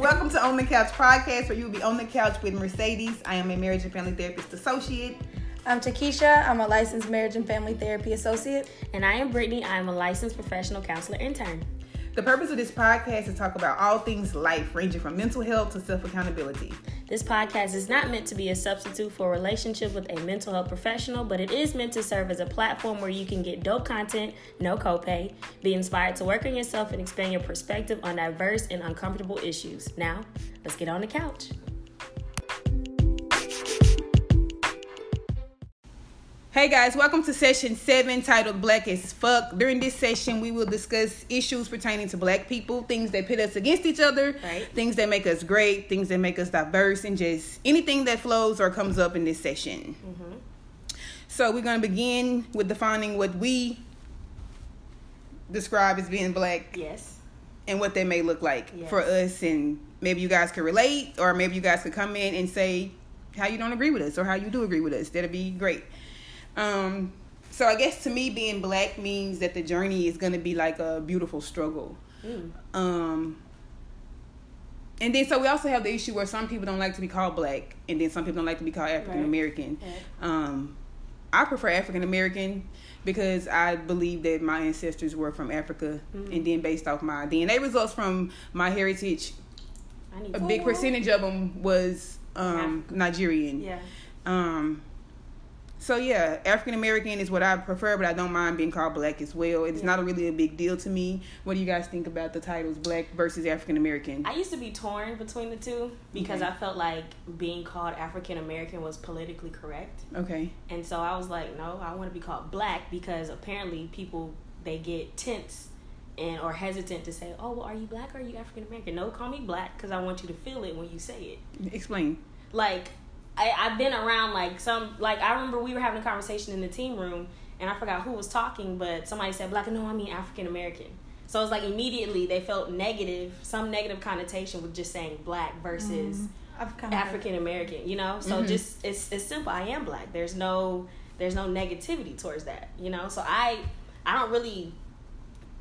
Welcome to On the Couch podcast, where you will be on the couch with Mercedes. I am a marriage and family therapist associate. I'm Takesha. I'm a licensed marriage and family therapy associate. And I am Brittany. I am a licensed professional counselor intern. The purpose of this podcast is to talk about all things life, ranging from mental health to self accountability. This podcast is not meant to be a substitute for a relationship with a mental health professional, but it is meant to serve as a platform where you can get dope content, no copay, be inspired to work on yourself, and expand your perspective on diverse and uncomfortable issues. Now, let's get on the couch. Hey guys, welcome to session seven titled Black as Fuck. During this session, we will discuss issues pertaining to black people, things that pit us against each other, Right. things that make us great, things that make us diverse, and just anything that flows or comes up in this session. Mm-hmm. So, we're going to begin with defining what we describe as being black Yes. and what they may look like Yes. for us and maybe you guys could relate or maybe you guys could come in and say how you don't agree with us or how you do agree with us that'd be great um so i guess to me being black means that the journey is going to be like a beautiful struggle Mm. um and then so we also have the issue where some people don't like to be called black and then some people don't like to be called african american Right. um i prefer african american because i believe that my ancestors were from africa Mm-hmm. and then based off my dna results from my heritage I need a big percentage of them was um nigerian Yeah. um so yeah african american is what i prefer but i don't mind being called black as well it's Yeah. not really a big deal to me what do you guys think about the titles black versus african american I used to be torn between the two because Okay. I felt like being called African American was politically correct. okay And so I was like, no, I want to be called black because apparently people they get tense and or hesitant to say, oh, well, are you black or are you African American? No, call me black because I want you to feel it when you say it. explain Like I, I've been around like some like I remember we were having a conversation in the team room and I forgot who was talking, but somebody said black. No, I mean African American. So it's like immediately they felt negative, some negative connotation with just saying black versus. I've kind of African American, you know. So Mhm. just it's it's simple. I am black. There's no there's no negativity towards that, you know. So I I don't really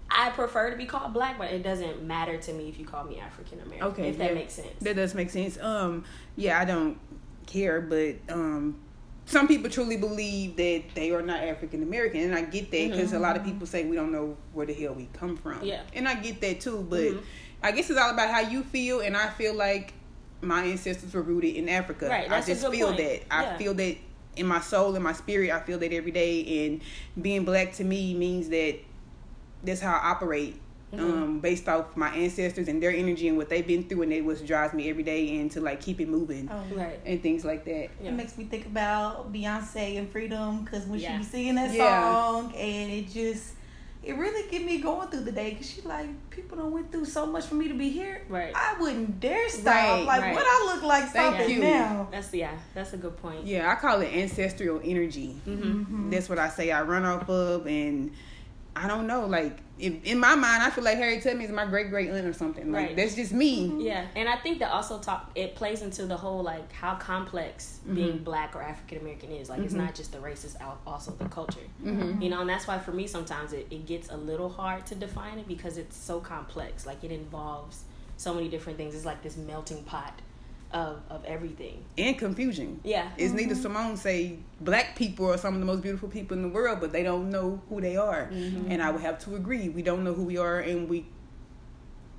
I prefer to be called black, but it doesn't matter to me if you call me African American. Okay, if that yeah. makes sense. That does make sense. Um, yeah, I don't care, but um, some people truly believe that they are not African American, and I get that because a lot of people say we don't know where the hell we come from. Mm-hmm. Yeah. and I get that too. But Mhm. I guess it's all about how you feel, and I feel like my ancestors were rooted in Africa. Right, I just feel point. that. I Yeah. feel that in my soul, in my spirit. I feel that every day, and being black to me means that that's how I operate. Mm-hmm. Um, based off my ancestors and their energy and what they've been through, and it was drives me every day and to like keep it moving Oh, Right. and things like that. Yeah. It makes me think about Beyonce and Freedom because when Yeah. she be singing that Yeah. song and it just it really get me going through the day because she like people don't went through so much for me to be here. Right. I wouldn't dare stop. Right, like right. what I look like Thank stopping you. now. That's yeah, that's a good point. Yeah, I call it ancestral energy. Mm-hmm. That's what I say. I run off of, and I don't know. Like in, in my mind, I feel like Harriet Tubman is my great great aunt or something. Like Right. that's just me. Yeah, and I think that also talk it plays into the whole like how complex Mm-hmm. being black or African American is. Like it's not just the race, it's also the culture. Mm-hmm. You know, and that's why for me sometimes it, it gets a little hard to define it because it's so complex. Like it involves so many different things. It's like this melting pot of of everything. And confusion. Yeah. Is Nina mm-hmm. Simone say black people are some of the most beautiful people in the world, but they don't know who they are. Mm-hmm. And I would have to agree. We don't know who we are, and we.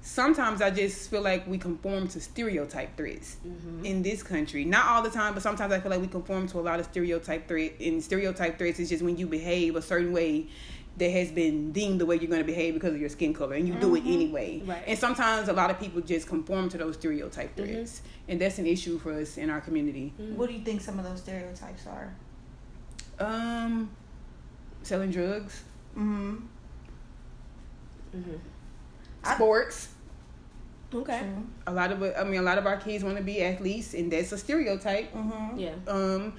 Sometimes I just feel like we conform to stereotype threats mm-hmm. in this country. Not all the time, but sometimes I feel like we conform to a lot of stereotype threat. And stereotype threats is just when you behave a certain way that has been deemed the way you're going to behave because of your skin color, and you do it anyway. Right. And sometimes a lot of people just conform to those stereotype threats, and that's an issue for us in our community. What do you think some of those stereotypes are? Um, selling drugs, Mm-hmm. Mm-hmm. I- sports. Okay. A lot of I mean, a lot of our kids want to be athletes, and that's a stereotype. Mm-hmm. Yeah. Um,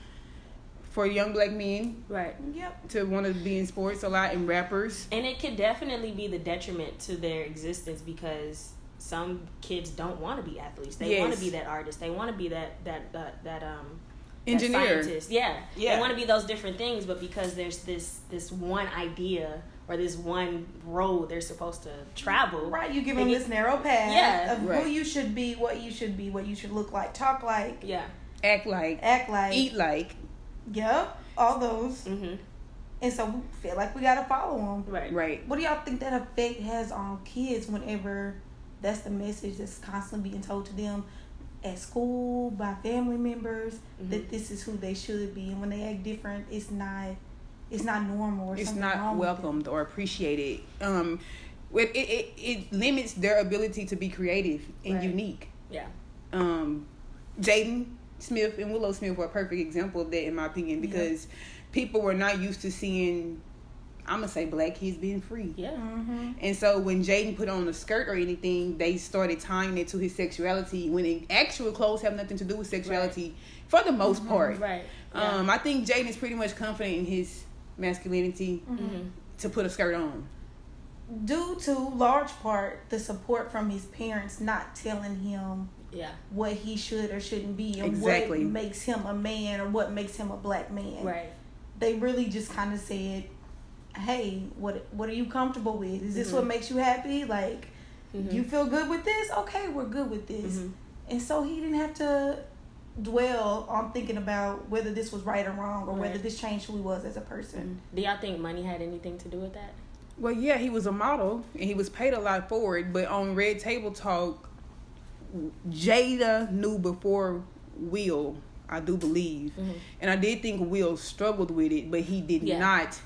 for young black men Right. Yep. to want to be in sports a lot, and rappers. And it could definitely be the detriment to their existence because some kids don't want to be athletes. They want to be that artist. They want to be that that that that um that Engineer. scientist. Yeah. Yeah. They want to be those different things, but because there's this this one idea or this one road they're supposed to travel. Right, you give They them get- this narrow path Yeah. of Right. who you should be, what you should be, what you should look like, talk like, Yeah. Act like, act like. eat like. Yep, all those. hmm And so we feel like we gotta follow them. Right. Right. What do y'all think that effect has on kids whenever that's the message that's constantly being told to them at school by family members Mm-hmm. that this is who they should be, and when they act different, it's not, it's not normal or It's not wrong welcomed or appreciated. Um, it, it, it, it limits their ability to be creative and Right. unique. Yeah. um, Jaden Smith and Willow Smith were a perfect example of that, in my opinion, because people were not used to seeing, I'm gonna say, black kids being free. Yeah. Mm-hmm. And so when Jaden put on a skirt or anything, they started tying it to his sexuality. When in actual clothes have nothing to do with sexuality, for the most part. Right. Um, I think Jaden is pretty much confident in his masculinity hmm to put a skirt on. Due to large part the support from his parents not telling him Yeah. what he should or shouldn't be and Exactly. what makes him a man or what makes him a black man. Right. They really just kind of said, "Hey, what what are you comfortable with? Is this Mhm. what makes you happy? Like, Mhm. you feel good with this? Okay, we're good with this." Mhm. And so he didn't have to dwell on thinking about whether this was right or wrong or whether this changed who he was as a person. Do y'all think money had anything to do with that? Well, yeah, he was a model and he was paid a lot for it. But on Red Table Talk, Jada knew before Will, I do believe, Mhm. and I did think Will struggled with it, but he did Yeah. not,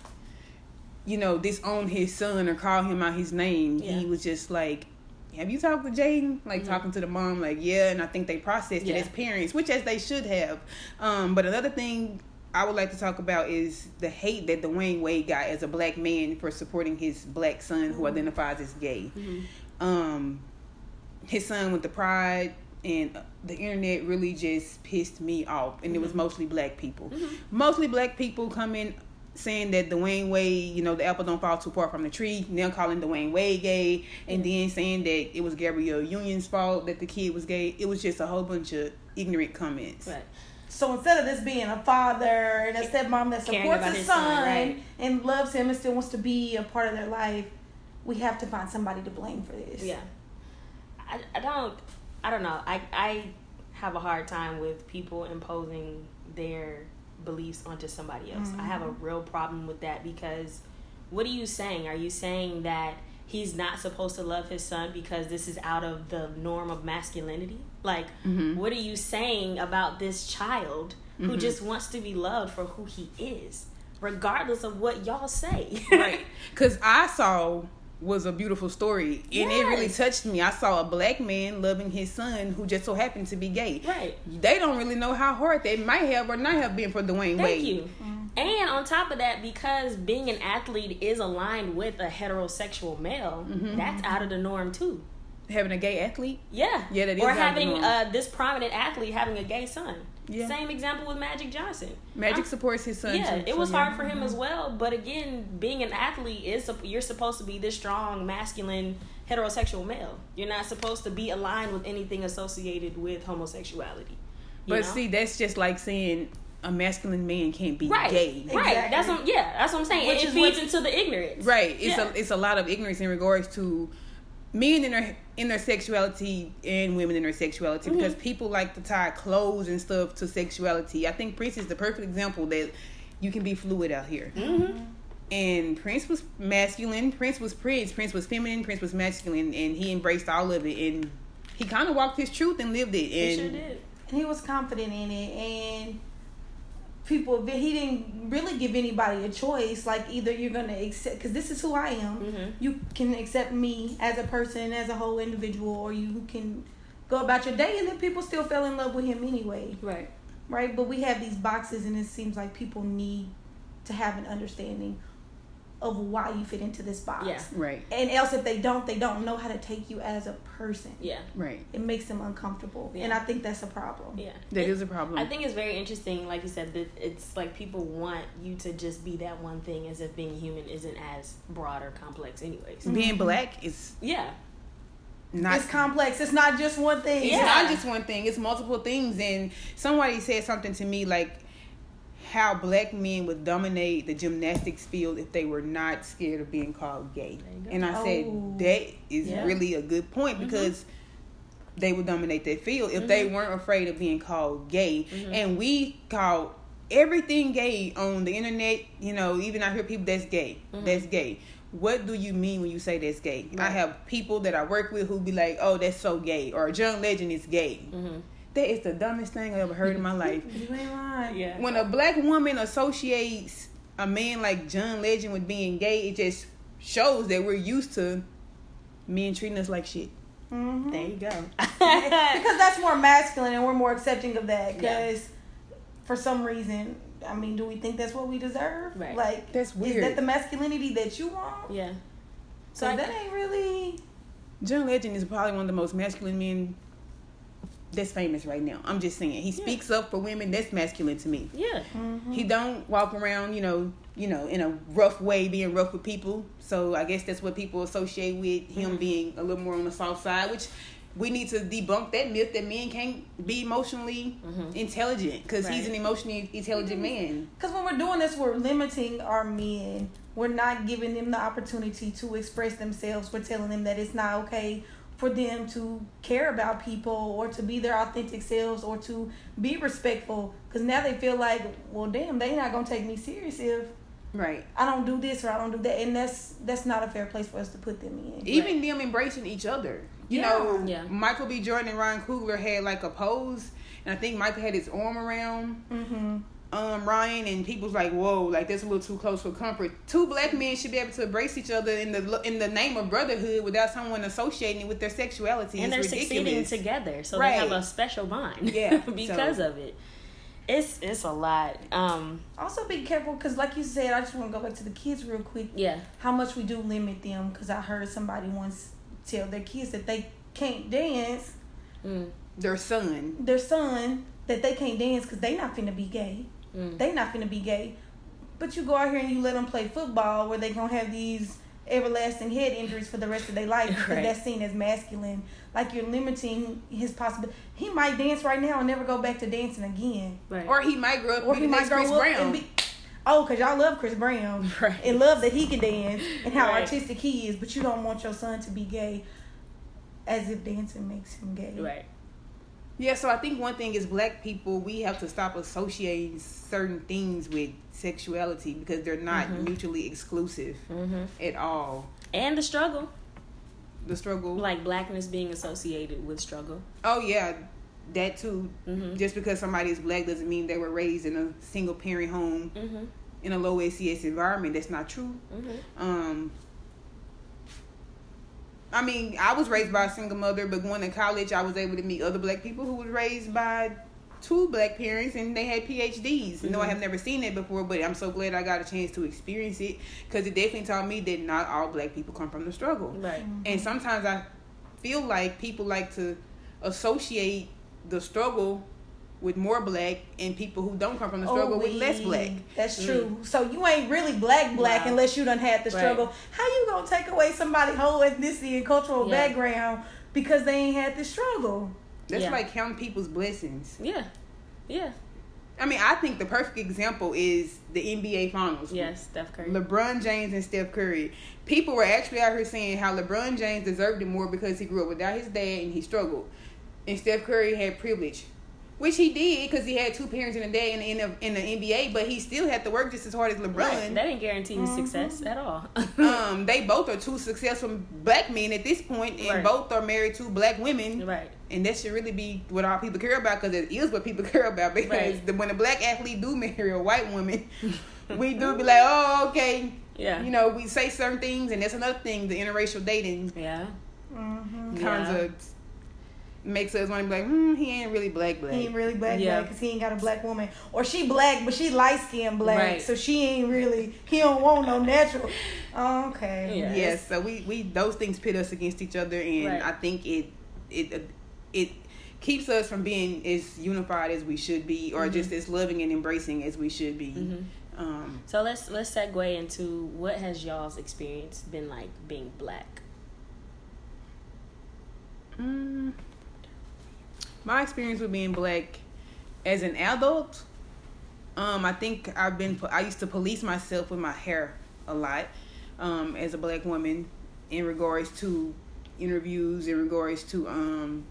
you know, disown his son or call him out his name. Yeah. He was just like. Have you talked with Jaden? Like Mhm. talking to the mom, like yeah, and I think they processed Yeah. it as parents, which as they should have. Um, but another thing I would like to talk about is the hate that Dwyane Wade got as a black man for supporting his black son who identifies as gay. Mm-hmm. Um, his son with the pride and the internet really just pissed me off, and it was Mhm. mostly black people. Mhm. Mostly black people coming saying that Dwyane Wade, you know, the apple don't fall too far from the tree. Now calling Dwyane Wade gay, and then saying that it was Gabrielle Union's fault that the kid was gay. It was just a whole bunch of ignorant comments. Right. So instead of this being a father and a stepmom that supports about his his son, son, right. and loves him and still wants to be a part of their life, we have to find somebody to blame for this. Yeah. I, I don't I don't know. I I have a hard time with people imposing their beliefs onto somebody else. I have a real problem with that because what are you saying? Are you saying that he's not supposed to love his son because this is out of the norm of masculinity? Like Mhm. what are you saying about this child who Mhm. just wants to be loved for who he is, regardless of what y'all say? right because i saw was a beautiful story and it really touched me i saw a black man loving his son who just so happened to be gay right. they don't really know how hard that might have or not have been for dwayne Wayne. Thank wade you. And on top of that, because being an athlete is aligned with a heterosexual male, Mhm. that's out of the norm too. having a gay athlete Yeah. Yeah, that is Or out of the having uh, this prominent athlete having a gay son. Yeah. Same example with Magic Johnson. magic I'm- supports his son yeah, too, it so was yeah. hard for him as well. But again, being an athlete is you're supposed to be this strong, masculine, heterosexual male. You're not supposed to be aligned with anything associated with homosexuality. but know? see that's just like saying a masculine man can't be right, gay right. Exactly. That's what, yeah, that's what I'm saying. Which it is feeds what- into the ignorance. Right. It's Yeah. a it's a lot of ignorance in regards to men in their in their sexuality and women in their sexuality Mm-hmm. because people like to tie clothes and stuff to sexuality. I think Prince is the perfect example that you can be fluid out here. Mm-hmm. And Prince was masculine. Prince was Prince. Prince was feminine. Prince was masculine, and he embraced all of it. And he kind of walked his truth and lived it. He sure did. and he was confident in it and people he didn't really give anybody a choice like either you're gonna accept because this is who i am Mhm. you can accept me as a person as a whole individual or you can go about your day and then people still fell in love with him anyway Right. right but we have these boxes and it seems like people need to have an understanding of why you fit into this box Yeah. right, and else if they don't they don't know how to take you as a person Yeah. right. it makes them uncomfortable and i think that's a problem Yeah. That It- is a problem. I think it's very interesting, like you said, that it's like people want you to just be that one thing as if being human isn't as broad or complex, anyways. Being mm-hmm. black is Yeah. not it's complex it's not just one thing It's Yeah. not just one thing, it's multiple things. And somebody said something to me like, how black men would dominate the gymnastics field if they were not scared of being called gay. And I Oh. said that is Yeah. really a good point because they would dominate that field if they weren't afraid of being called gay. And we call everything gay on the internet. You know, even I hear people that's gay. That's gay. What do you mean when you say that's gay? I Right. have people that I work with who be like, "Oh, that's so gay," or a "John Legend is gay." Mm-hmm. That is the dumbest thing I ever heard in my life. You ain't lying. Yeah. When a black woman associates a man like John Legend with being gay, it just shows that we're used to men treating us like shit. Mhm. There you go. because that's more masculine and we're more accepting of that Yeah. because for some reason i mean do we think that's what we deserve Right. like That's weird. is that the masculinity that you want yeah. so So that ain't really John Legend is probably one of the most masculine men that's famous right now. I'm just saying. He Yeah. speaks up for women. That's masculine to me. Yeah. He don't walk around, you know, you know, in a rough way, being rough with people. So I guess that's what people associate with him Mm-hmm. being a little more on the soft side, which we need to debunk that myth that men can't be emotionally intelligent because he's Mm-hmm. An emotionally intelligent man. because when we're doing this we're limiting our men we're not giving them the opportunity to express themselves we're telling them that it's not okay for them to care about people or to be their authentic selves or to be respectful because now they feel like well damn they not gonna take me serious if Right. I don't do this or I don't do that, and that's that's not a fair place for us to put them in. Even them embracing each other. You Yeah. know, Yeah. Michael B. Jordan and Ryan Coogler had like a pose, and I think Michael had his arm around Mm-hmm. Um Ryan, and people's like, "Whoa, like that's a little too close for comfort." Two black men should be able to embrace each other in the in the name of brotherhood without someone associating it with their sexuality. and they're it's succeeding together, so Right. they have a special bond. Yeah, because so- of it. It's it's a lot. Um, Also, be careful because, like you said, I just want to go back to the kids real quick. yeah, How much we do limit them? Because I heard somebody once tell their kids that they can't dance. mm, Their son. Their son that they can't dance because they not finna be gay. Mm. They not finna be gay. But you go out here and you let them play football where they gonna have these everlasting head injuries for the rest of their life because Right. that's seen as masculine. Like you're limiting his possibility. He might dance right now and never go back to dancing again. right. Or he might grow up Or to he be the might grow Chris up Brown. and be. Oh, cause y'all love Chris Brown Right. and love that he can dance and how Right. artistic he is, but you don't want your son to be gay, as if dancing makes him gay. right. Yeah, so I think one thing is black people, we have to stop associating certain things with sexuality because they're not Mhm. mutually exclusive hmm at all. And the struggle, The struggle. like blackness being associated with struggle. oh, yeah, that too. hmm Just because somebody is black doesn't mean they were raised in a single parent home hmm in a low SES environment. That's not true. hmm Um, I mean, I was raised by a single mother, but going to college, I was able to meet other black people who was raised by two black parents and they had PhDs. No, I Mhm. have never seen it before, but I'm so glad I got a chance to experience it because it definitely taught me that not all black people come from the struggle. Right. And sometimes I feel like people like to associate the struggle with more black and people who don't come from the struggle with less black. That's Mm. true. So you ain't really black black Wow. unless you done had the Right. struggle. How you gonna take away somebody's whole ethnicity and cultural Yeah. background because they ain't had the struggle? That's Yeah. like counting people's blessings. Yeah. Yeah. I mean, I think the perfect example is the NBA Finals. Yes, Steph Curry. LeBron James and Steph Curry. People were actually out here saying how LeBron James deserved it more because he grew up without his dad and he struggled. And Steph Curry had privilege. Which he did because he had two parents and a dad in the, in the, in the NBA, but he still had to work just as hard as LeBron. Right. That didn't guarantee his Mhm. success at all. um, they both are two successful black men at this point, and Right. both are married to black women. right. And that should really be what all people care about because it is what people care about. Because Right. the, when a black athlete do marry a white woman, we do be like, oh, okay. Yeah. You know, we say certain things, and that's another thing. The interracial dating Yeah. Mm-hmm. kind Yeah. of makes us want to be like, hmm, he ain't really black black. He ain't really black Yeah. black because he ain't got a black woman, or she black but she light skinned black, Right. so she ain't really. He don't want no natural. Okay. Yeah. Yes, so we we those things pit us against each other, and Right. I think it it it keeps us from being as unified as we should be, or Mhm. just as loving and embracing as we should be. hmm Um, So let's let's segue into what has y'all's experience been like being black. mm, my experience with being black as an adult, Um, I think I've been. I used to police myself with my hair a lot, um, as a black woman, in regards to interviews, in regards to um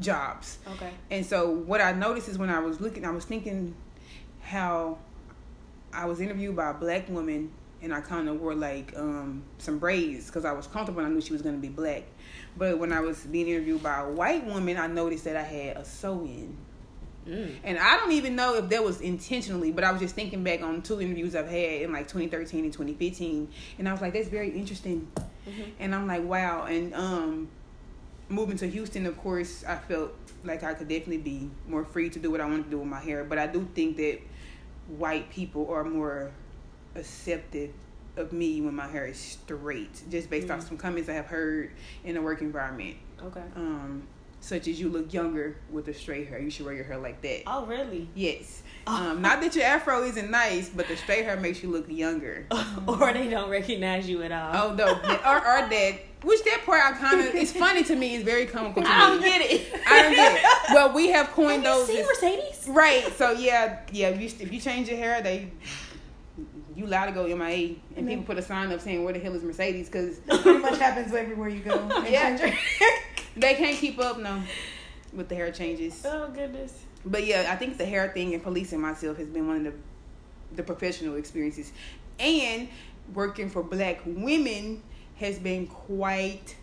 jobs. Okay. And so what I noticed is when I was looking, I was thinking how I was interviewed by a black woman, and I kind of wore like um, some braids because I was comfortable. and I knew she was going to be black. But when I was being interviewed by a white woman, I noticed that I had a sew-in. Mm. And I don't even know if that was intentionally, but I was just thinking back on two interviews I've had in like 2013 and 2015, and I was like, that's very interesting. Mm-hmm. And I'm like, wow. And um, moving to Houston, of course, I felt like I could definitely be more free to do what I want to do with my hair. But I do think that white people are more accepted of me when my hair is straight, just based off Mhm. some comments I have heard in the work environment. Okay. Um, such as you look younger with a straight hair. You should wear your hair like that. Oh, really? Yes. Oh. Um, not that your afro isn't nice, but the straight hair makes you look younger. or they don't recognize you at all. Oh no, or, or that. Which that part I kind of it's funny to me. It's very comical to me. I don't get it. I don't get it. Well, we have coined Have those. you seen as- Mercedes? right. So yeah, yeah. If you, if you change your hair, they you allowed to go MIA, and people put a sign up saying where the hell is Mercedes because pretty much happens everywhere you go. They Yeah. they can't keep up no with the hair changes. Oh goodness. But yeah, I think the hair thing and policing myself has been one of the the professional experiences, and working for black women has been quite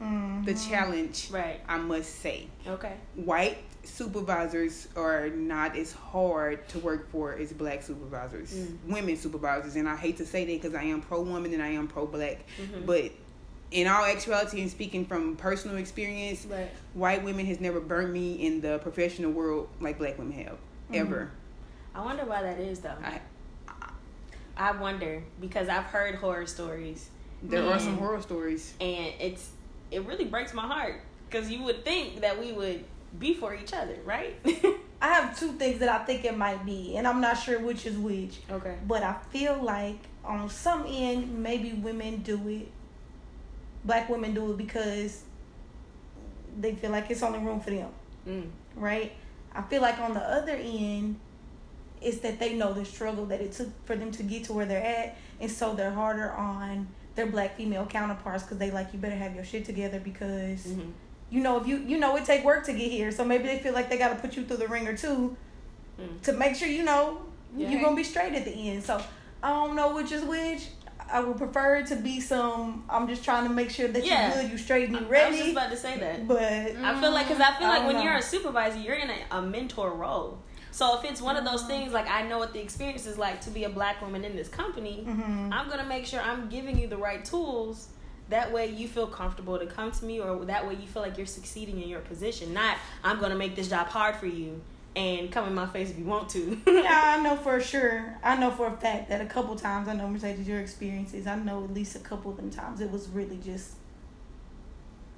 Mhm. the challenge. Right. I must say, Okay. white supervisors are not as hard to work for as black supervisors, Mm. women supervisors, and I hate to say that because I am pro woman and I am pro black, Mhm. but in all actuality and speaking from personal experience, Right. white women has never burned me in the professional world like black women have ever. I wonder why that is though. I, I wonder because I've heard horror stories there are some Mm. horror stories. and it's it really breaks my heart because you would think that we would be for each other, right? I have two things that I think it might be, and I'm not sure which is which. okay. But I feel like on some end, maybe women do it. Black women do it because they feel like it's only room for them, Mm. right? I feel like on the other end, it's that they know the struggle that it took for them to get to where they're at, and so they're harder on their black female counterparts because they like you better have your shit together because Mhm. You know if you you know it take work to get here, so maybe they feel like they got to put you through the ringer too Mm. to make sure you know Yeah. you're gonna be straight at the end. So I don't know which is which. I would prefer it to be some. I'm just trying to make sure that Yeah. you're good, you straight, and you ready. I was just about to say that. But I feel like because I feel like don't when know. you're a supervisor, you're in a, a mentor role. So if it's one of those things like I know what the experience is like to be a black woman in this company, Mhm. I'm gonna make sure I'm giving you the right tools. That way you feel comfortable to come to me, or that way you feel like you're succeeding in your position. Not I'm gonna make this job hard for you and come in my face if you want to. yeah, I know for sure. I know for a fact that a couple times I know Mercedes your experiences. I know at least a couple of them times it was really just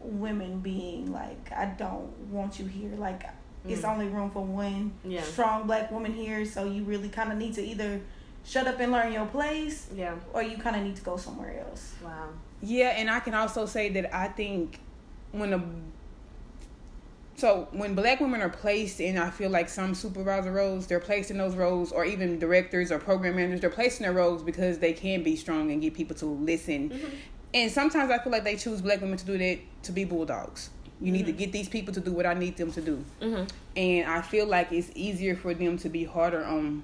women being like, I don't want you here. Like it's Mm. only room for one Yeah. strong black woman here. So you really kind of need to either shut up and learn your place, yeah. or you kind of need to go somewhere else. Wow. Yeah, and I can also say that I think when a so when black women are placed in, I feel like some supervisor roles, they're placed in those roles, or even directors or program managers, they're placed in their roles because they can be strong and get people to listen. Mm-hmm. And sometimes I feel like they choose black women to do that to be bulldogs. You need to get these people to do what I need them to do. Mm-hmm. And I feel like it's easier for them to be harder on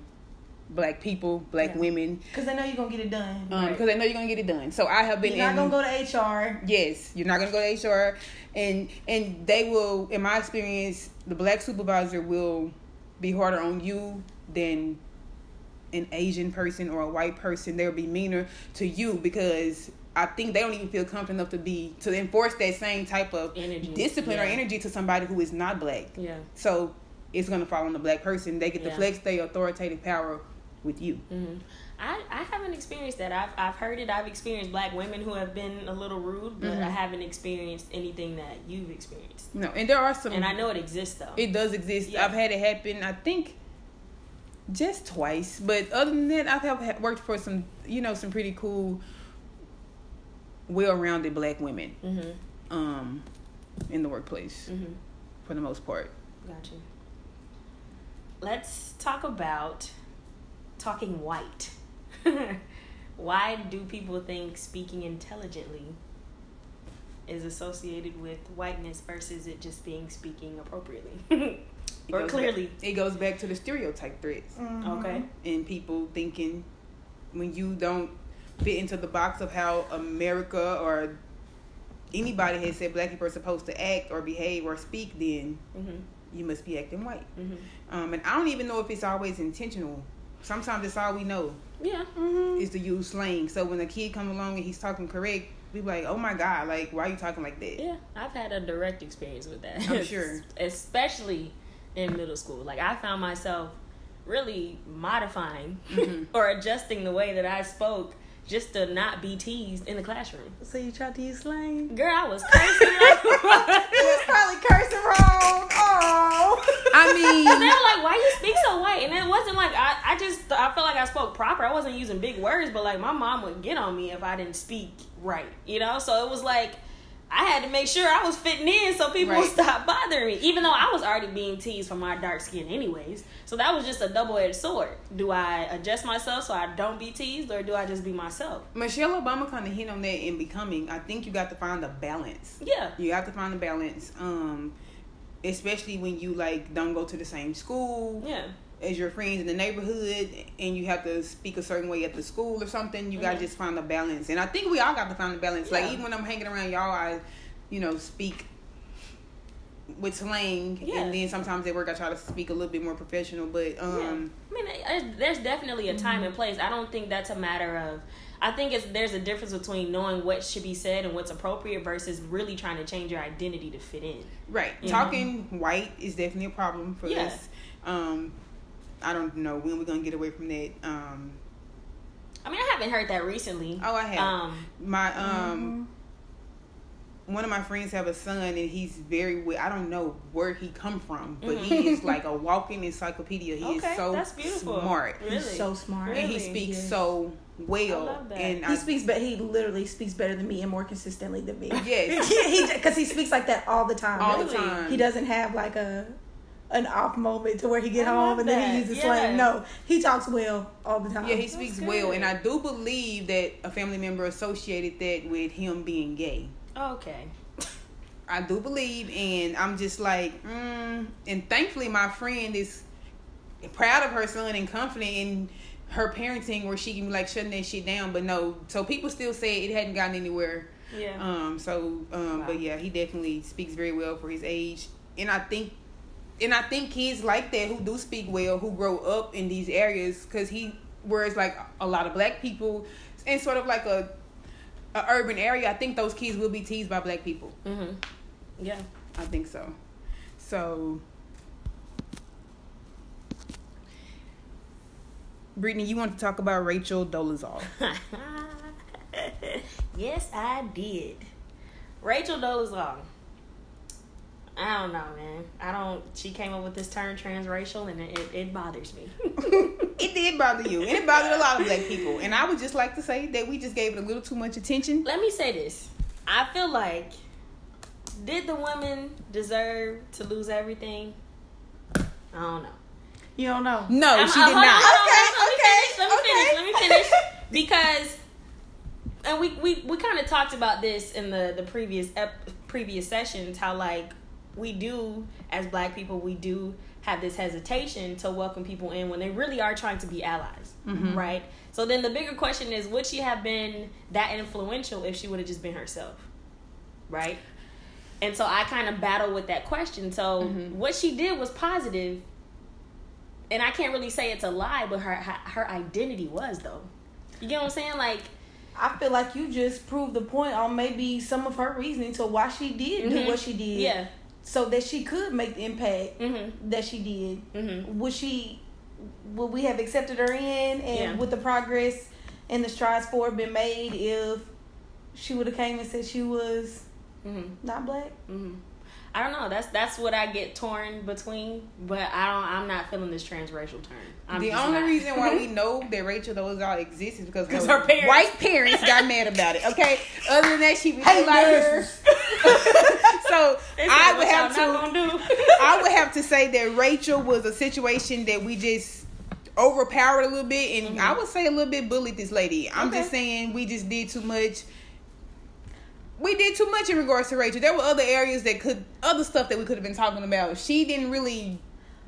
black people, black Yeah. women, Because they know you're going to get it done. um, Right. because they know you're gonna get it done. So I have been You're not in. going to go to HR. Yes, you're not gonna go to HR, and and they will, in my experience, the black supervisor will be harder on you than an Asian person or a white person. They'll be meaner to you because I think they don't even feel comfortable enough to be to enforce that same type of Energy. discipline or energy to somebody who is not black. Yeah. So it's gonna fall on the black person. They get to flex their authoritative power with you. hmm I, I haven't experienced that. I've I've heard it. I've experienced black women who have been a little rude, but Mhm. I haven't experienced anything that you've experienced. No, and there are some. And I know it exists though. It does exist. Yeah. I've had it happen. I think just twice, but other than that, I've worked for some, you know, some pretty cool, well-rounded black women, mm-hmm. um, in the workplace Mm-hmm. for the most part. Gotcha. let's talk about talking white. Why do people think speaking intelligently is associated with whiteness versus it just being speaking appropriately? Or clearly. back- it goes back to the stereotype threats Mm-hmm. Okay. and people thinking when you don't fit into the box of how America or anybody has said black people are supposed to act or behave or speak, then hmm you must be acting white. hmm Um, and I don't even know if it's always intentional. Sometimes it's all we know Yeah. Mm-hmm. is to use slang. So when a kid come along and he's talking correct, we be like, "Oh my god, like why are you talking like that?" Yeah, I've had a direct experience with that. I'm sure. Especially in middle school. Like I found myself really modifying Mhm. or adjusting the way that I spoke just to not be teased in the classroom. So you tried to use slang? Girl, I was cursing. like- You was probably cursing wrong. Oh. I mean, they mean, were like, "Why you speak so white?" And it wasn't like I, I just I felt like I spoke proper. I wasn't using big words, but like my mom would get on me if I didn't speak right, you know. So it was like I had to make sure I was fitting in so people would stop bothering me, even though I was already being teased for my dark skin, anyways. So that was just a double edged sword. Do I adjust myself so I don't be teased, or do I just be myself? Michelle Obama kind of hit on that in becoming. I think you got to find a balance. Yeah, You have to find a balance. Um, especially when you like don't go to the same school yeah, as your friends in the neighborhood, and you have to speak a certain way at the school or something. You gotta Mhm. just find a balance. And I think we all got to find a balance. Like even when I'm hanging around y'all, I, you know, speak with slang, Yeah. and then sometimes at work I try to speak a little bit more professional. But um, yeah. I mean, there's definitely a time and place. I don't think that's a matter of. I think it's there's a difference between knowing what should be said and what's appropriate versus really trying to change your identity to fit in. Right. You Talking white is definitely a problem for Yeah. us. Um, I don't know when we're gonna get away from that. Um, I mean, I haven't heard that recently. oh, I have Um, my Mm-hmm. um. One of my friends have a son, and he's very. I don't know where he come from, but he is like a walking encyclopedia. He Okay, is so that's beautiful. smart, Really? He's so smart. and he speaks Yes. so well. I love that. And He I, speaks, but he literally speaks better than me and more consistently than me. Yes. because he speaks like that all the time. all the time. He doesn't have like a an off moment to where he get I home love and then that. he uses Yeah. slang. No, he talks well all the time. Yeah, he speaks well, and I do believe that a family member associated that with him being gay. okay. I do believe, and I'm just like, mm. and thankfully, my friend is proud of her son and confident in her parenting, where she can be like shutting that shit down. But no, so people still say it hadn't gotten anywhere. Yeah. Um. So, um. Wow. But yeah, he definitely speaks very well for his age, and I think, and I think kids like that who do speak well, who grow up in these areas, because he, whereas like a lot of black people, in sort of like a, a urban area, I think those kids will be teased by black people. mm-hmm. Yeah. I think so. So, Brittany, you want to talk about Rachel Dolezal? yes, I did. Rachel Dolezal. I don't know, man. I don't. She came up with this term transracial, and it, it, it bothers me. it did bother you, and it bothered a lot of black people. And I would just like to say that we just gave it a little too much attention. Let me say this. I feel like did the women deserve to lose everything? I don't know. You don't know. No, I'm- she uh, did not. on, Okay, Let me finish. Let me finish. Let me finish. Because, and we we, we kind of talked about this in the the previous ep, previous sessions. How like we do as Black people, we do have this hesitation to welcome people in when they really are trying to be allies, Mhm. right? So then the bigger question is, would she have been that influential if she would have just been herself, right? And so I kind of battle with that question. So Mhm. what she did was positive, and I can't really say it's a lie, but her her her identity was though. You get what I'm saying? Like, I feel like you just proved the point on maybe some of her reasoning to why she did do Mhm. what she did. yeah, So that she could make the impact mhm, that she did. mhm, Would she would we have accepted her in and Yeah. with the progress and the strides for been made if she would have came and said she was mhm, not black? I don't know. That's that's what I get torn between, but I don't. I'm not feeling this transracial term. I'm the only not. reason why we know that Rachel Dolezal exists is because 'Cause her, her parents- white parents got mad about it. Okay, other than that, she was Hey, like her. so so They said, I would "What have to. not gonna do?" I would have to say that Rachel was a situation that we just overpowered a little bit, and mm-hmm. I would say a little bit bullied this lady. I'm Okay. just saying we just did too much. We did too much in regards to Rachel. There were other areas that could, other stuff that we could have been talking about. She didn't really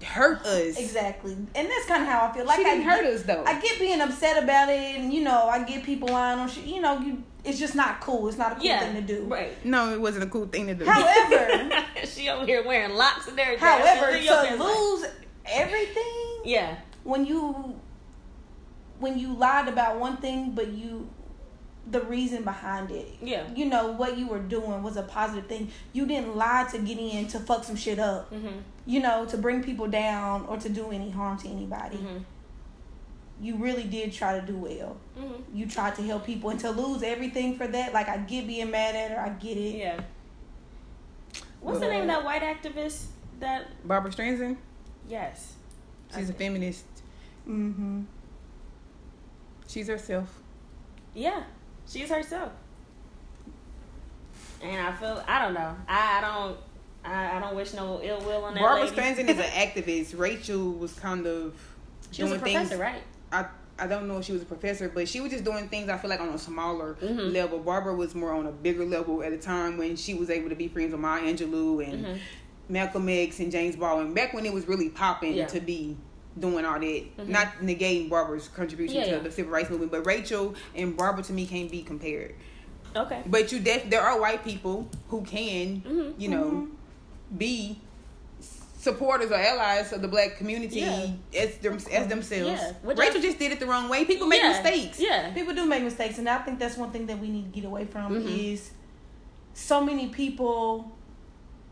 hurt us. Exactly, and that's kind of how I feel. Like She didn't I hurt get, us though. I get being upset about it, and you know, I get people lying on shit. You know, you it's just not cool. It's not a cool yeah, thing to do. right. no, it wasn't a cool thing to do. However, she over here wearing locks and everything. however, She's in your to face like- lose everything yeah, when you when you lied about one thing, but you the reason behind it. Yeah. You know what you were doing was a positive thing. You didn't lie to get in to fuck some shit up. mm-hmm. You know, to bring people down or to do any harm to anybody. Mm-hmm. You really did try to do well. Mm-hmm. You tried to help people and to lose everything for that, like I get being mad at her, I get it. yeah. What's the name of that white activist? That Barbara Streisand, yes, she's a feminist. Mm-hmm. She's herself. Yeah, she's herself. And I feel I don't know. I, I don't I, I don't wish no ill will on that Barbara lady. Streisand is an activist. Rachel was kind of She was a doing professor, things. right? I I don't know if she was a professor, but she was just doing things. I feel like on a smaller Mhm. level. Barbara was more on a bigger level at a time when she was able to be friends with Maya Angelou and Mhm. Malcolm X and James Baldwin. Back when it was really popping Yeah. to be doing all that. Mhm. Not negating Barbara's contribution Yeah, to yeah. the civil rights movement, but Rachel and Barbara to me can't be compared. Okay. But you def there are white people who can, Mhm. you know, be supporters or allies of the black community Yeah. as them as themselves. Yeah. Rachel I- just did it the wrong way. People make Yeah. mistakes. Yeah. People do make mistakes, and I think that's one thing that we need to get away from Mhm. is so many people.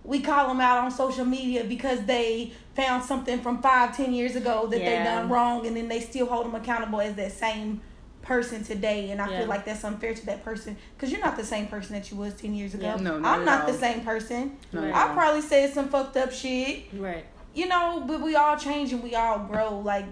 We call them out on social media because they found something from five, ten years ago that they done wrong, and then they still hold them accountable as that same person today. And I Yeah. feel like that's unfair to that person because you're not the same person that you was ten years ago. Yeah. No, not I'm not all. the same person. No. I probably said some fucked up shit Right. you know, but we all change and we all grow. Like,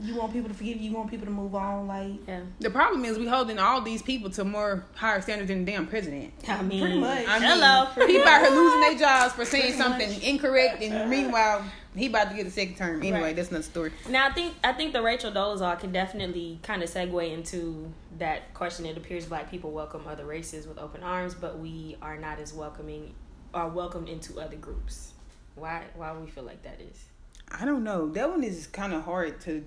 you want people to forgive you, you want people to move on. Like, Yeah. The problem is we holding all these people to more higher standards than the damn president. I mean, Pretty much. I mean, Hello. people out here losing their jobs for saying Pretty something much. incorrect, and meanwhile he about to get a second term. Anyway, Right. that's another story. Now I think I think the Rachel Dolezal can definitely kind of segue into that question. It appears black people welcome other races with open arms, but we are not as welcoming are welcomed into other groups. Why why we feel like that is? I don't know. That one is kind of hard to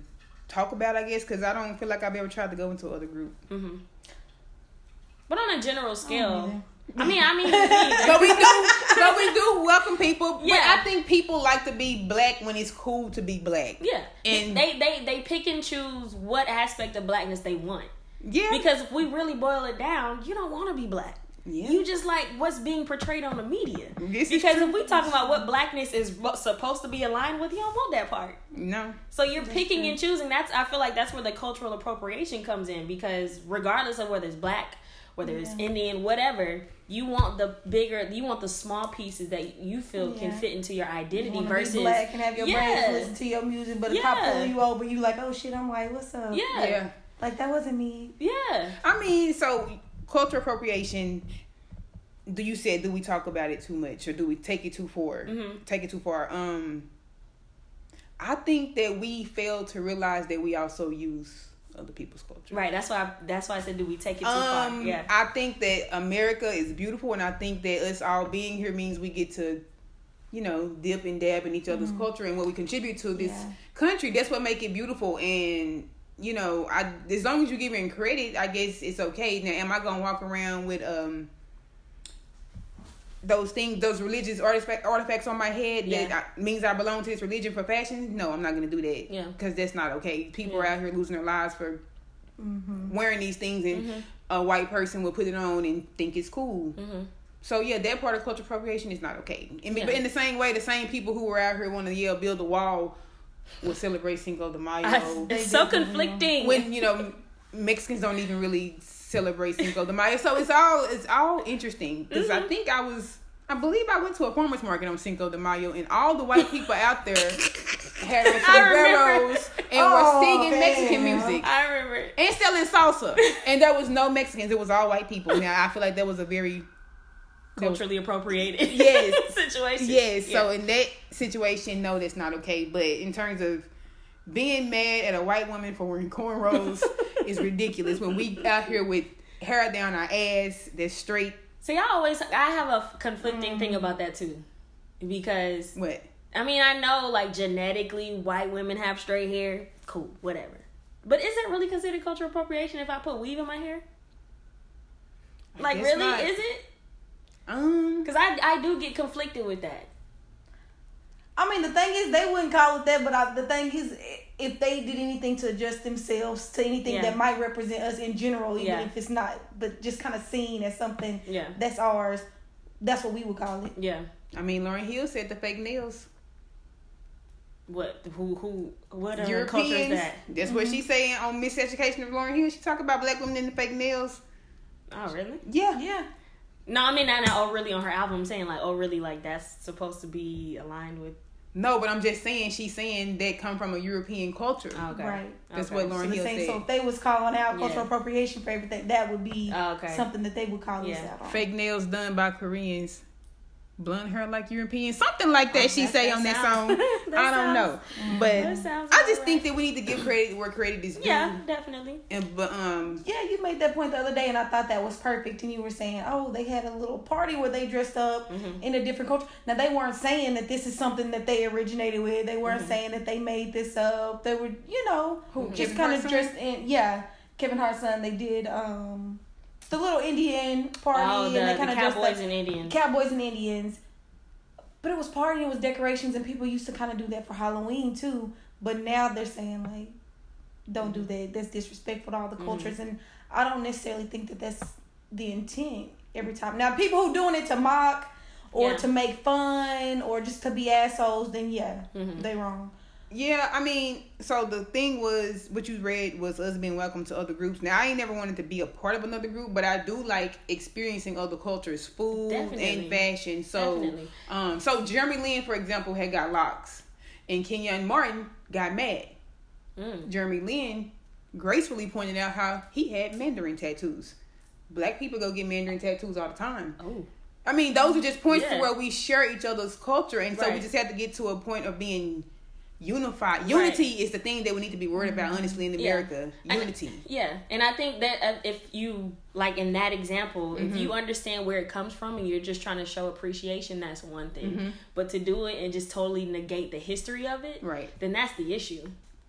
talk about, I guess, because I don't feel like I've ever tried to go into other group. hmm But on a general scale, either. I mean, I mean, me but we do, but we do welcome people. But Yeah. I think people like to be black when it's cool to be black. yeah, And- they they they pick and choose what aspect of blackness they want. Yeah, Because if we really boil it down, you don't want to be black. Yeah. You just like what's being portrayed on the media. This because if we talk about what blackness is supposed to be aligned with, you don't want that part. no, So you're picking and choosing. That's I feel like that's where the cultural appropriation comes in because regardless of whether it's black, whether it's Indian, whatever, you want the bigger, you want the small pieces that you feel can fit into your identity wanna versus be black and have your Yeah. brains listen to your music, but if I Yeah. pull you over, you like, oh shit, I'm white. What's up? yeah, yeah. Like that wasn't me. yeah. I mean, so cultural appropriation. Do you say do we talk about it too much or do we take it too far? Mhm. Take it too far. Um, I think that we fail to realize that we also use other people's culture. Right. That's why. I, that's why I said, do we take it too far? Um, Yeah. I think that America is beautiful, and I think that us all being here means we get to, you know, dip and dab in each other's culture and what we contribute to this Yeah. country. That's what make it beautiful. And you know, I as long as you give it credit, I guess it's okay. Now, am I gonna walk around with um those things, those religious artifact, artifacts on my head that I, means I belong to this religion for fashion? No, I'm not gonna do that. Yeah. because that's not okay. People are out here losing their lives for Mm-hmm. wearing these things and Mhm. a white person will put it on and think it's cool. Mhm. So yeah, that part of cultural appropriation is not okay. And Yeah. but in the same way, the same people who were out here wanting to yell build a wall will celebrate Cinco de Mayo. I- They it's so do, you conflicting. when you know Mexicans don't even really celebrate Cinco de Mayo. So it's all it's all interesting because I Mhm. think I was I believe I went to a farmers market on Cinco de Mayo and all the white people out there had on sombreros and Oh, were singing Mexican music I remember. and selling salsa. and there was no Mexicans. It was all white people. Now I feel like that was a very culturally appropriated Yes. situation. Yes. So in that situation, no, that's not okay. But in terms of being mad at a white woman for wearing cornrows is ridiculous. When we out here with hair down our ass, that's straight. See, I always I have a conflicting thing about that too, because What? I mean I know like genetically white women have straight hair, cool, whatever. But is it really considered cultural appropriation if I put weave in my hair? Like really, not. is it? Um. Because I I do get conflicted with that. I mean, the thing is, they wouldn't call it that, but I, the thing is, if they did anything to adjust themselves to anything Yeah. that might represent us in general, even Yeah. if it's not, but just kind of seen as something Yeah. that's ours, that's what we would call it. Yeah. I mean, Lauryn Hill said the fake nails. What? Who? Who? What other culture is Europeans. that? That's what she's saying on Miseducation of Lauryn Hill. She talk about black women and the fake nails. Oh really? Yeah. Yeah. No, I mean not, not oh really on her album. I'm saying like oh really like that's supposed to be aligned with. No, but I'm just saying she's saying that come from a European culture. Oh, okay. Right. That's Okay. what So, Lauryn the Hill same, said. so if they was calling out cultural Yeah. appropriation for everything, that would be Oh, okay. something that they would call us out on. Fake nails done by Koreans. Blunt hair like European, Something like that Oh, she that- say that on that sounds- song. that I don't sounds- know. But I just right. think that we need to give credit where credit is due. Yeah, definitely. And but um Yeah, you made that point the other day, and I thought that was perfect. And you were saying, oh, they had a little party where they dressed up Mm-hmm. in a different culture. Now, they weren't saying that this is something that they originated with. They Mm-hmm. weren't saying that they made this up. They were, you know, Who, just kind of dressed in. Yeah, Kevin Hart's son. They did um the little Indian party, Oh, the, and they the kind of dressed Cowboys up. and Indians. Cowboys and Indians. But it was party, it was decorations, and people used to kind of do that for Halloween too. But now they're saying like, don't do that. That's disrespectful to all the Mm-hmm. cultures, and I don't necessarily think that that's the intent every time. Now, people who doing it to mock or Yeah. to make fun or just to be assholes, then yeah, Mhm. they wrong. Yeah, I mean, so the thing was what you read was us being welcome to other groups. Now I ain't never wanted to be a part of another group, but I do like experiencing other cultures, food Definitely. and fashion. So Definitely. um so Jeremy Lin, for example, had got locks. And Kenyon Martin got mad. Mm. Jeremy Lin gracefully pointed out how he had Mandarin tattoos. Black people go get Mandarin tattoos all the time. Oh. I mean, those are just points to where we share each other's culture, and so we just have to get to a point of being unified. Unity is the thing that we need to be worried about, honestly, in Yeah. America. I- Unity. Yeah, and I think that uh, if you like in that example, Mm-hmm. if you understand where it comes from and you're just trying to show appreciation, that's one thing. Mm-hmm. But to do it and just totally negate the history of it, Right. Then that's the issue.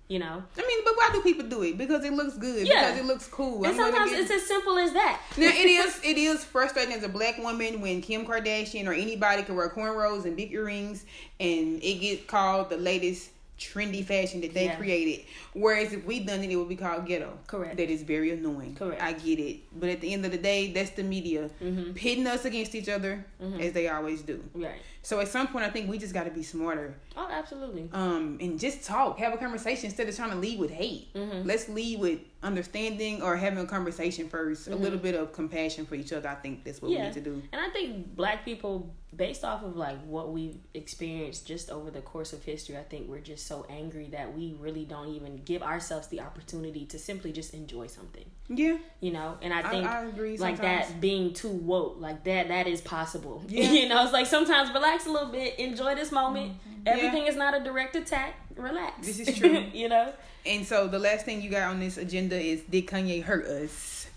You know, I mean, but why do people do it? Because it looks good. Yeah. Because it looks cool. and I'm sometimes get- it's as simple as that. now it is it is frustrating as a black woman when Kim Kardashian or anybody can wear cornrows and big earrings and it get called the latest trendy fashion that they Yeah. created. Whereas if we done it, it would be called ghetto. Correct. That is very annoying. Correct. I get it, but at the end of the day, that's the media Mhm. pitting us against each other as they always do. Right. So at some point, I think we just got to be smarter Oh, absolutely. um, and just talk, have a conversation instead of trying to lead with hate. Mhm. Let's lead with understanding or having a conversation 1st Mm-hmm. A little bit of compassion for each other. I think that's what we need to do. And I think black people, based off of like what we've experienced just over the course of history, I think we're just so angry that we really don't even give ourselves the opportunity to simply just enjoy something. Yeah, You know, and I I- think I agree like sometimes. that being too woke, like that, that is possible. Yeah. you know, it's like sometimes relax a little bit, enjoy this moment. Mm-hmm. Everything is not a direct attack. Relax. This is true. you know. and so the last thing you got on this agenda is did Kanye hurt us?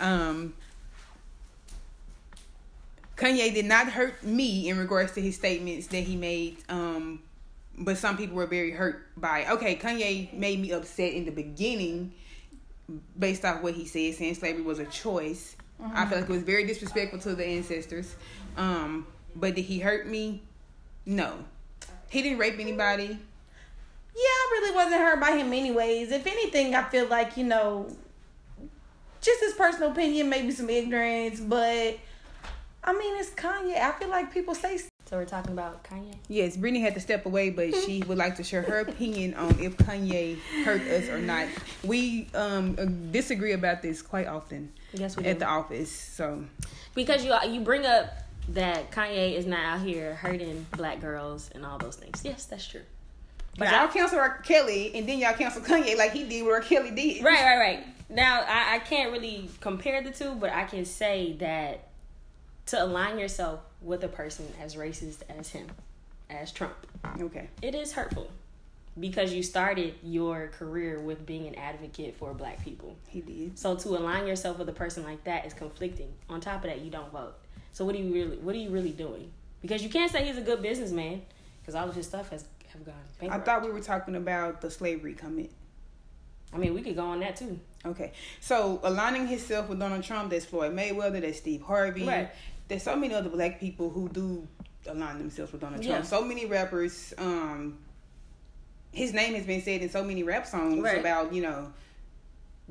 Um, Kanye did not hurt me in regards to his statements that he made. Um, but some people were very hurt by. it. Okay, Kanye made me upset in the beginning, based off what he said, saying slavery was a choice. I feel like it was very disrespectful to the ancestors. Um, but did he hurt me? No, he didn't rape anybody. Yeah, I really wasn't hurt by him anyways. If anything, I feel like, you know, just his personal opinion, maybe some ignorance, but I mean, it's Kanye. I feel like people say So we're talking about Kanye. Yes, Brittany had to step away, but she would like to share her opinion on if Kanye hurt us or not. We um uh, disagree about this quite often Yes, we at do. the office. So because you you bring up that Kanye is not out here hurting black girls and all those things. Yes, that's true. but y'all I, cancel R. Kelly, and then y'all cancel Kanye like he did what R. Kelly did. right, right, right. Now I, I can't really compare the two, but I can say that to align yourself with a person as racist as him, as Trump. Okay. It is hurtful because you started your career with being an advocate for black people. He did. So to align yourself with a person like that is conflicting. On top of that, you don't vote. So what are you really what are you really doing? Because you can't say he's a good businessman because all of his stuff has have gone. Bankrupt. I thought we were talking about the slavery comment. I mean, we could go on that too. Okay. So aligning himself with Donald Trump, that's Floyd Mayweather, that's Steve Harvey. Right. There's so many other black people who do align themselves with Donald Trump. Yeah. So many rappers, um his name has been said in so many rap songs Right. about, you know,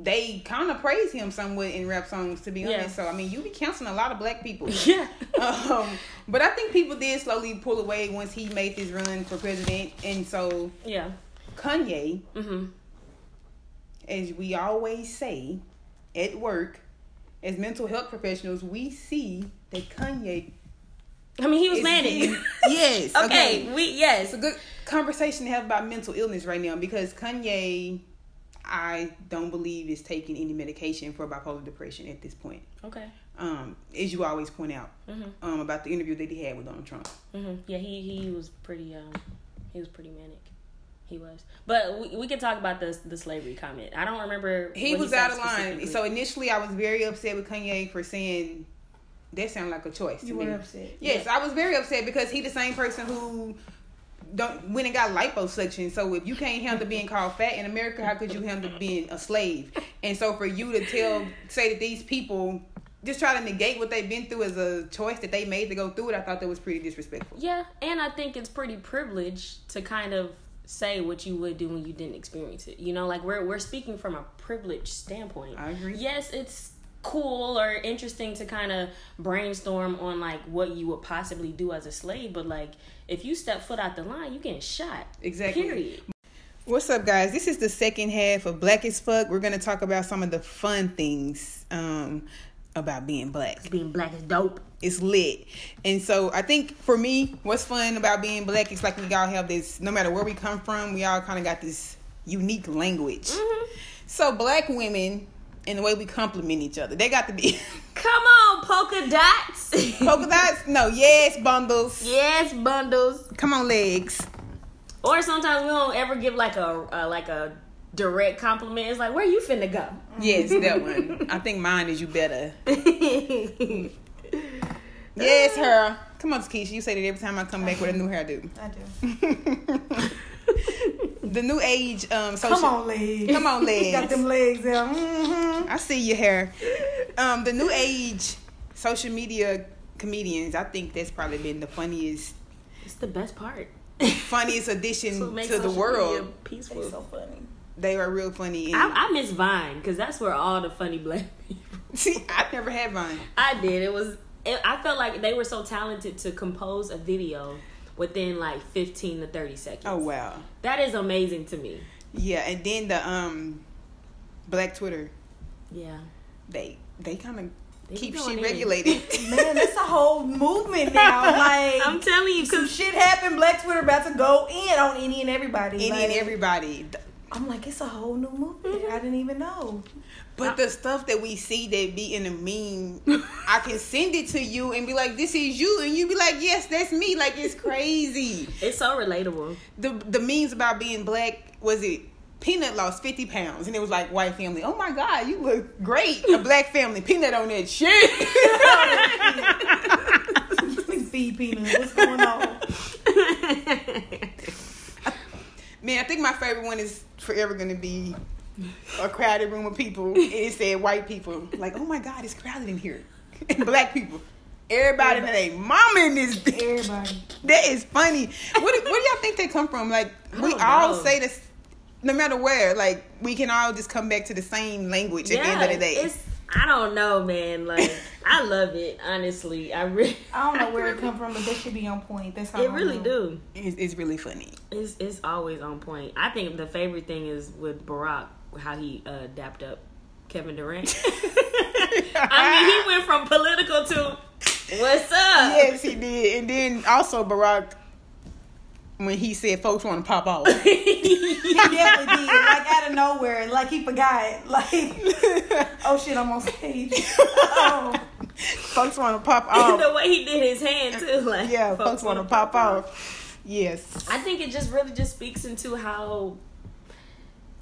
they kind of praise him somewhat in rap songs, to be Yeah. honest. So I mean, you be counseling a lot of black people. Yeah. um, but I think people did slowly pull away once he made this run for president, and so yeah. Kanye, Mhm. as we always say at work, as mental health professionals, we see that Kanye I mean, he was manic. yes, okay, okay. we yes. It's a good conversation to have about mental illness right now because Kanye, I don't believe is taking any medication for bipolar depression at this point. Okay. Um, as you always point out, Mhm. um, about the interview that he had with Donald Trump. Mhm. Yeah, he he was pretty um he was pretty manic. He was. But we, we can talk about the the slavery comment. I don't remember He what was said out of line. So initially, I was very upset with Kanye for saying that sounded like a choice. To You me. were upset. Yes, I was very upset because he the same person who don't went and got liposuction. So if you can't handle being called fat in America, how could you handle being a slave? And so for you to tell say that these people just try to negate what they've been through as a choice that they made to go through it, I thought that was pretty disrespectful. Yeah, and I think it's pretty privileged to kind of say what you would do when you didn't experience it. You know, like we're we're speaking from a privileged standpoint. I agree. Yes, it's cool or interesting to kind of brainstorm on like what you would possibly do as a slave, but like if you step foot out the line, you getting shot. Exactly. Period. What's up, guys? This is the second half of Black as Fuck. We're gonna talk about some of the fun things um, about being black. Being black is dope. It's lit, and so I think for me, what's fun about being black is like we all have this. No matter where we come from, we all kind of got this unique language. Mm-hmm. So black women and the way we compliment each other, they got to be Come on, polka dots. polka dots. No, yes, bundles. yes, bundles. Come on, legs. Or sometimes we don't ever give like a uh, like a direct compliment. It's like, where you finna go? Yes, that one. I think mine is you better. Yes, her. Come on, Keisha. You say that every time I come back with a new hairdo. I do. the new age um social Come on, legs. Come on, legs. Got them legs out. Mm-hmm. I see your hair. Um the new age social media comedians, I think that's probably been the funniest it's the best part. funniest addition That's what makes to the social world. media peaceful. They so funny. They are real funny. I, I miss Vine because that's where all the funny black people. see, I never had Vine. I did. It was. It, I felt like they were so talented to compose a video within like fifteen to thirty seconds. Oh wow. that is amazing to me. Yeah, and then the um Black Twitter, Yeah, they they kind of keep be shit in. regulated. Man, it's a whole movement now. Like I'm telling you, some shit happened. Black Twitter about to go in on any and everybody. Any like, and everybody. I'm like, it's a whole new movement. I didn't even know. But the stuff that we see that be in the meme, I can send it to you and be like, "This is you," and you be like, "Yes, that's me." Like it's crazy. it's so relatable. The the memes about being black was it? Peanut lost fifty pounds, and it was like white family. Oh my god, you look great. A black family. Peanut on that shit. Please feed Peanut. What's going on? Man, I think my favorite one is forever gonna be a crowded room of people. and It said white people. Like, oh my god, it's crowded in here. And black people. Everybody that ain't mama in this bitch. Everybody. That is funny. Where do, where do y'all think they come from? Like we all know. say this, no matter where. Like we can all just come back to the same language at the end of the day. it's. I don't know, man. Like I love it. Honestly, I really. I don't know where it come from, but that should be on point. That's how It I really know. do. It's, it's really funny. It's it's always on point. I think the favorite thing is with Barack how he uh, dapped up Kevin Durant. I mean, he went from political to what's up. Yes, he did. And then also Barack, when he said folks want to pop off. He definitely did. Like out of nowhere. Like he forgot. Like, oh shit, I'm on stage. Oh. folks want to pop off. the way he did his hand too, like Yeah, folks want to wanna pop off. Yes. I think it just really just speaks into how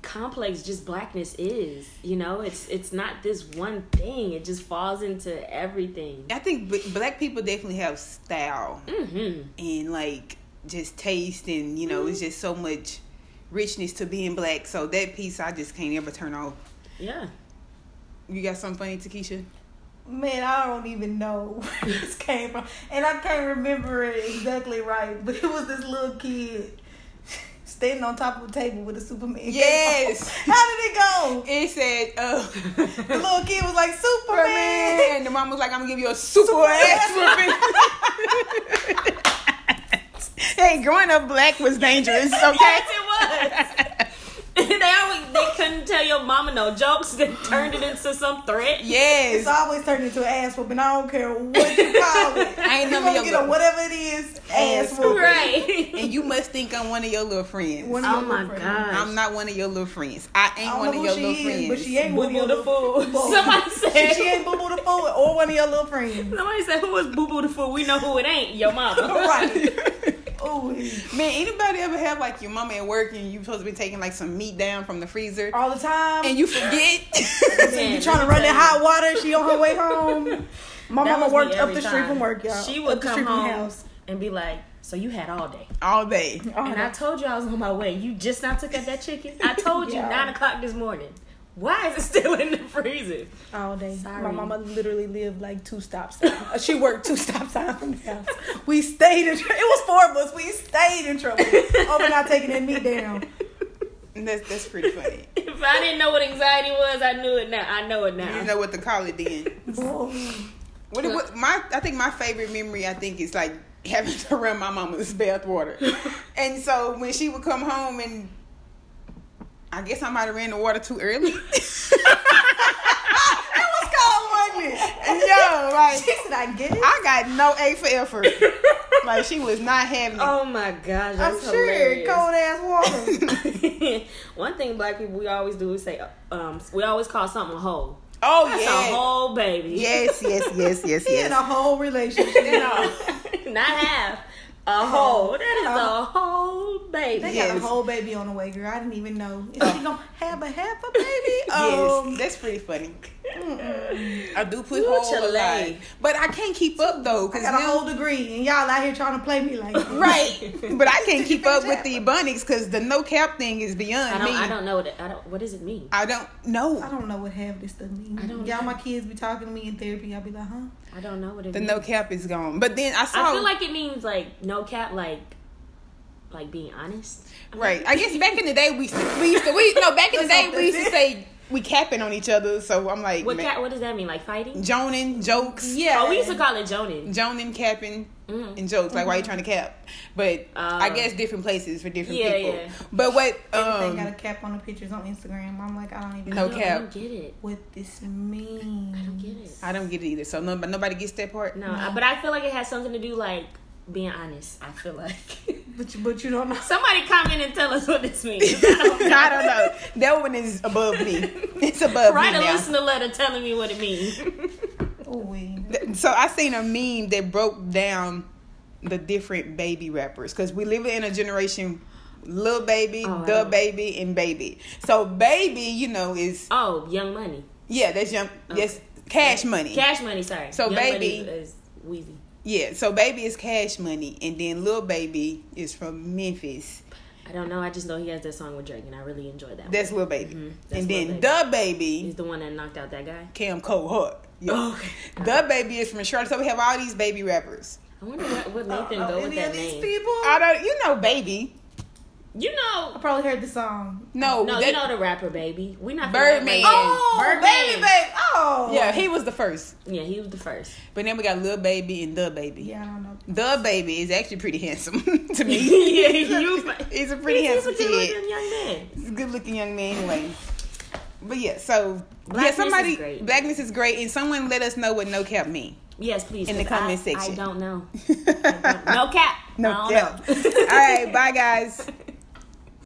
complex just blackness is. You know, it's it's not this one thing. It just falls into everything. I think b- black people definitely have style hmm and like just taste, and you know, it's just so much richness to being black. So that piece I just can't ever turn off. Yeah. You got something funny, Takesha? Man, I don't even know where this came from. And I can't remember it exactly right. But it was this little kid standing on top of a table with a Superman. Yes. How did it go? It said, uh, The little kid was like, Superman. And the mom was like, I'm gonna give you a super ass whooping. hey, growing up black was dangerous, okay? Yes, it was. they always they couldn't tell your mama no jokes. They turned it into some threat. Yes. It's always turned into an ass whooping. I don't care what you call it. I ain't you none of gonna get a whatever it is, ass Ass whooping. Right. And you must think I'm one of your little friends. One of Oh your my friends. God. I'm not one of your little friends. I I ain't don't one know of who your she little is, friends. but she ain't one of Boo your Boo the little Fool. Somebody said. She ain't Boo Boo the Fool or one of your little friends. Somebody said, "Who is Boo Boo the Fool?" We know who it ain't. Your mama. right. Man, anybody ever have like your mama at work and you supposed to be taking like some meat down from the freezer All the time. and you forget? Man, you trying to run in hot water. She on her way home. My That mama worked up the street from work, y'all. She would come home the house. and be like, "So you had all day." All day. All And day. I told you I was on my way. You just now took out that chicken. I told you nine o'clock this morning. Why is it still in the freezer? all day. Sorry. My mama literally lived like two stops. down. Uh, she worked two stops signs from the house. We stayed in. Tr- it was four of us. We stayed in trouble over not taking that meat down. That's that's pretty funny. If I didn't know what anxiety was, I knew it now. I know it now. didn't know what to call it then. What, what my I think my favorite memory I think is like having to run my mama's bath water. and so when she would come home and I guess I might have ran the water too early. It was cold, wasn't it? Yo, like She said, "I get it." I got no A for effort. Like she was not having it. Oh my gosh, I'm that's sure hilarious. cold ass water. One thing black people we always do is say, um, we always call something a hole. Oh That's yeah. a whole baby. Yes, yes, yes, yes, yes. In a whole relationship. Not half. A whole. That is a whole baby. They Yes. got a whole baby on the way, girl. I didn't even know. Is she gonna have a half a baby? Um, yes, that's pretty funny. Mm-mm. I do put Ooh, whole a Chile. lot, but I can't keep up though. Cause I Cause got a now- whole degree, and y'all out here trying to play me like right, but I can't keep up with the Ebonics because the no cap thing is beyond I don't. me. I don't know what. It, I don't. What does it mean? I don't know. I don't know what half this stuff means. I don't Y'all, know. my kids be talking to me in therapy. I'll be like, huh? I don't know what it The means. no cap is gone. But then I saw I feel like it means like no cap, like like being honest. right. I guess back in the day we we used to we no back in the day we used to say we capping on each other. So I'm like What man, cap? What does that mean? Like fighting? joning jokes. Yeah. Oh, we used to call it joning. Joning, capping, Mhm. and jokes. Like why are you trying to cap? But I Oh. guess different places for different Yeah, people. yeah. But what? They got a Um, cap on the pictures on Instagram. I'm like, I don't even No know I cap. don't get it. what this means. I don't get it. I don't get it either. So no, but nobody gets that part. No, I- but I feel like it has something to do like being honest. I feel like But you, but you don't know. somebody comment and tell us what this means. I don't know. I don't know. That one is above me. It's above Write me Write a now. listener letter telling me what it means. Oh, wait. So I seen a meme that broke down the different baby rappers because we live in a generation, little baby, Oh, the wow. baby, and baby. So baby, you know, is oh, Young Money, yeah, that's young. Yes, cash money. Cash Money. Sorry. So, Young Baby- Money is Weezy. Yeah, so baby is cash money, and then little baby is from Memphis. I don't know. I just know he has that song with Drake, and I really enjoy that. That's one. little baby, Mhm, that's and Lil then Baby. the baby He's the one that knocked out that guy. Cam Cole Hart. Yeah. Oh, okay. DaBaby is from Charlotte. So we have all these baby rappers. I wonder what, what made them Uh, go with any that of these name. people? I don't, you know, baby. You know, I probably heard the song. No, no, that- you know the rapper baby. We not Birdman. Oh, Birdman. baby, baby. Oh, yeah, he was the first. Yeah, he was the first. But then we got Lil Baby and DaBaby. Yeah, I don't know. DaBaby is actually pretty handsome to me. yeah, he was. He's a pretty he's, handsome he's a good-looking young man. He's a good looking young man anyway. But yeah, so Blackness yeah, somebody is great. blackness is great, and someone let us know what no cap mean. Yes, please. In the comment I- section. I don't know. I don't- no cap. No I don't cap. know. All right, bye guys.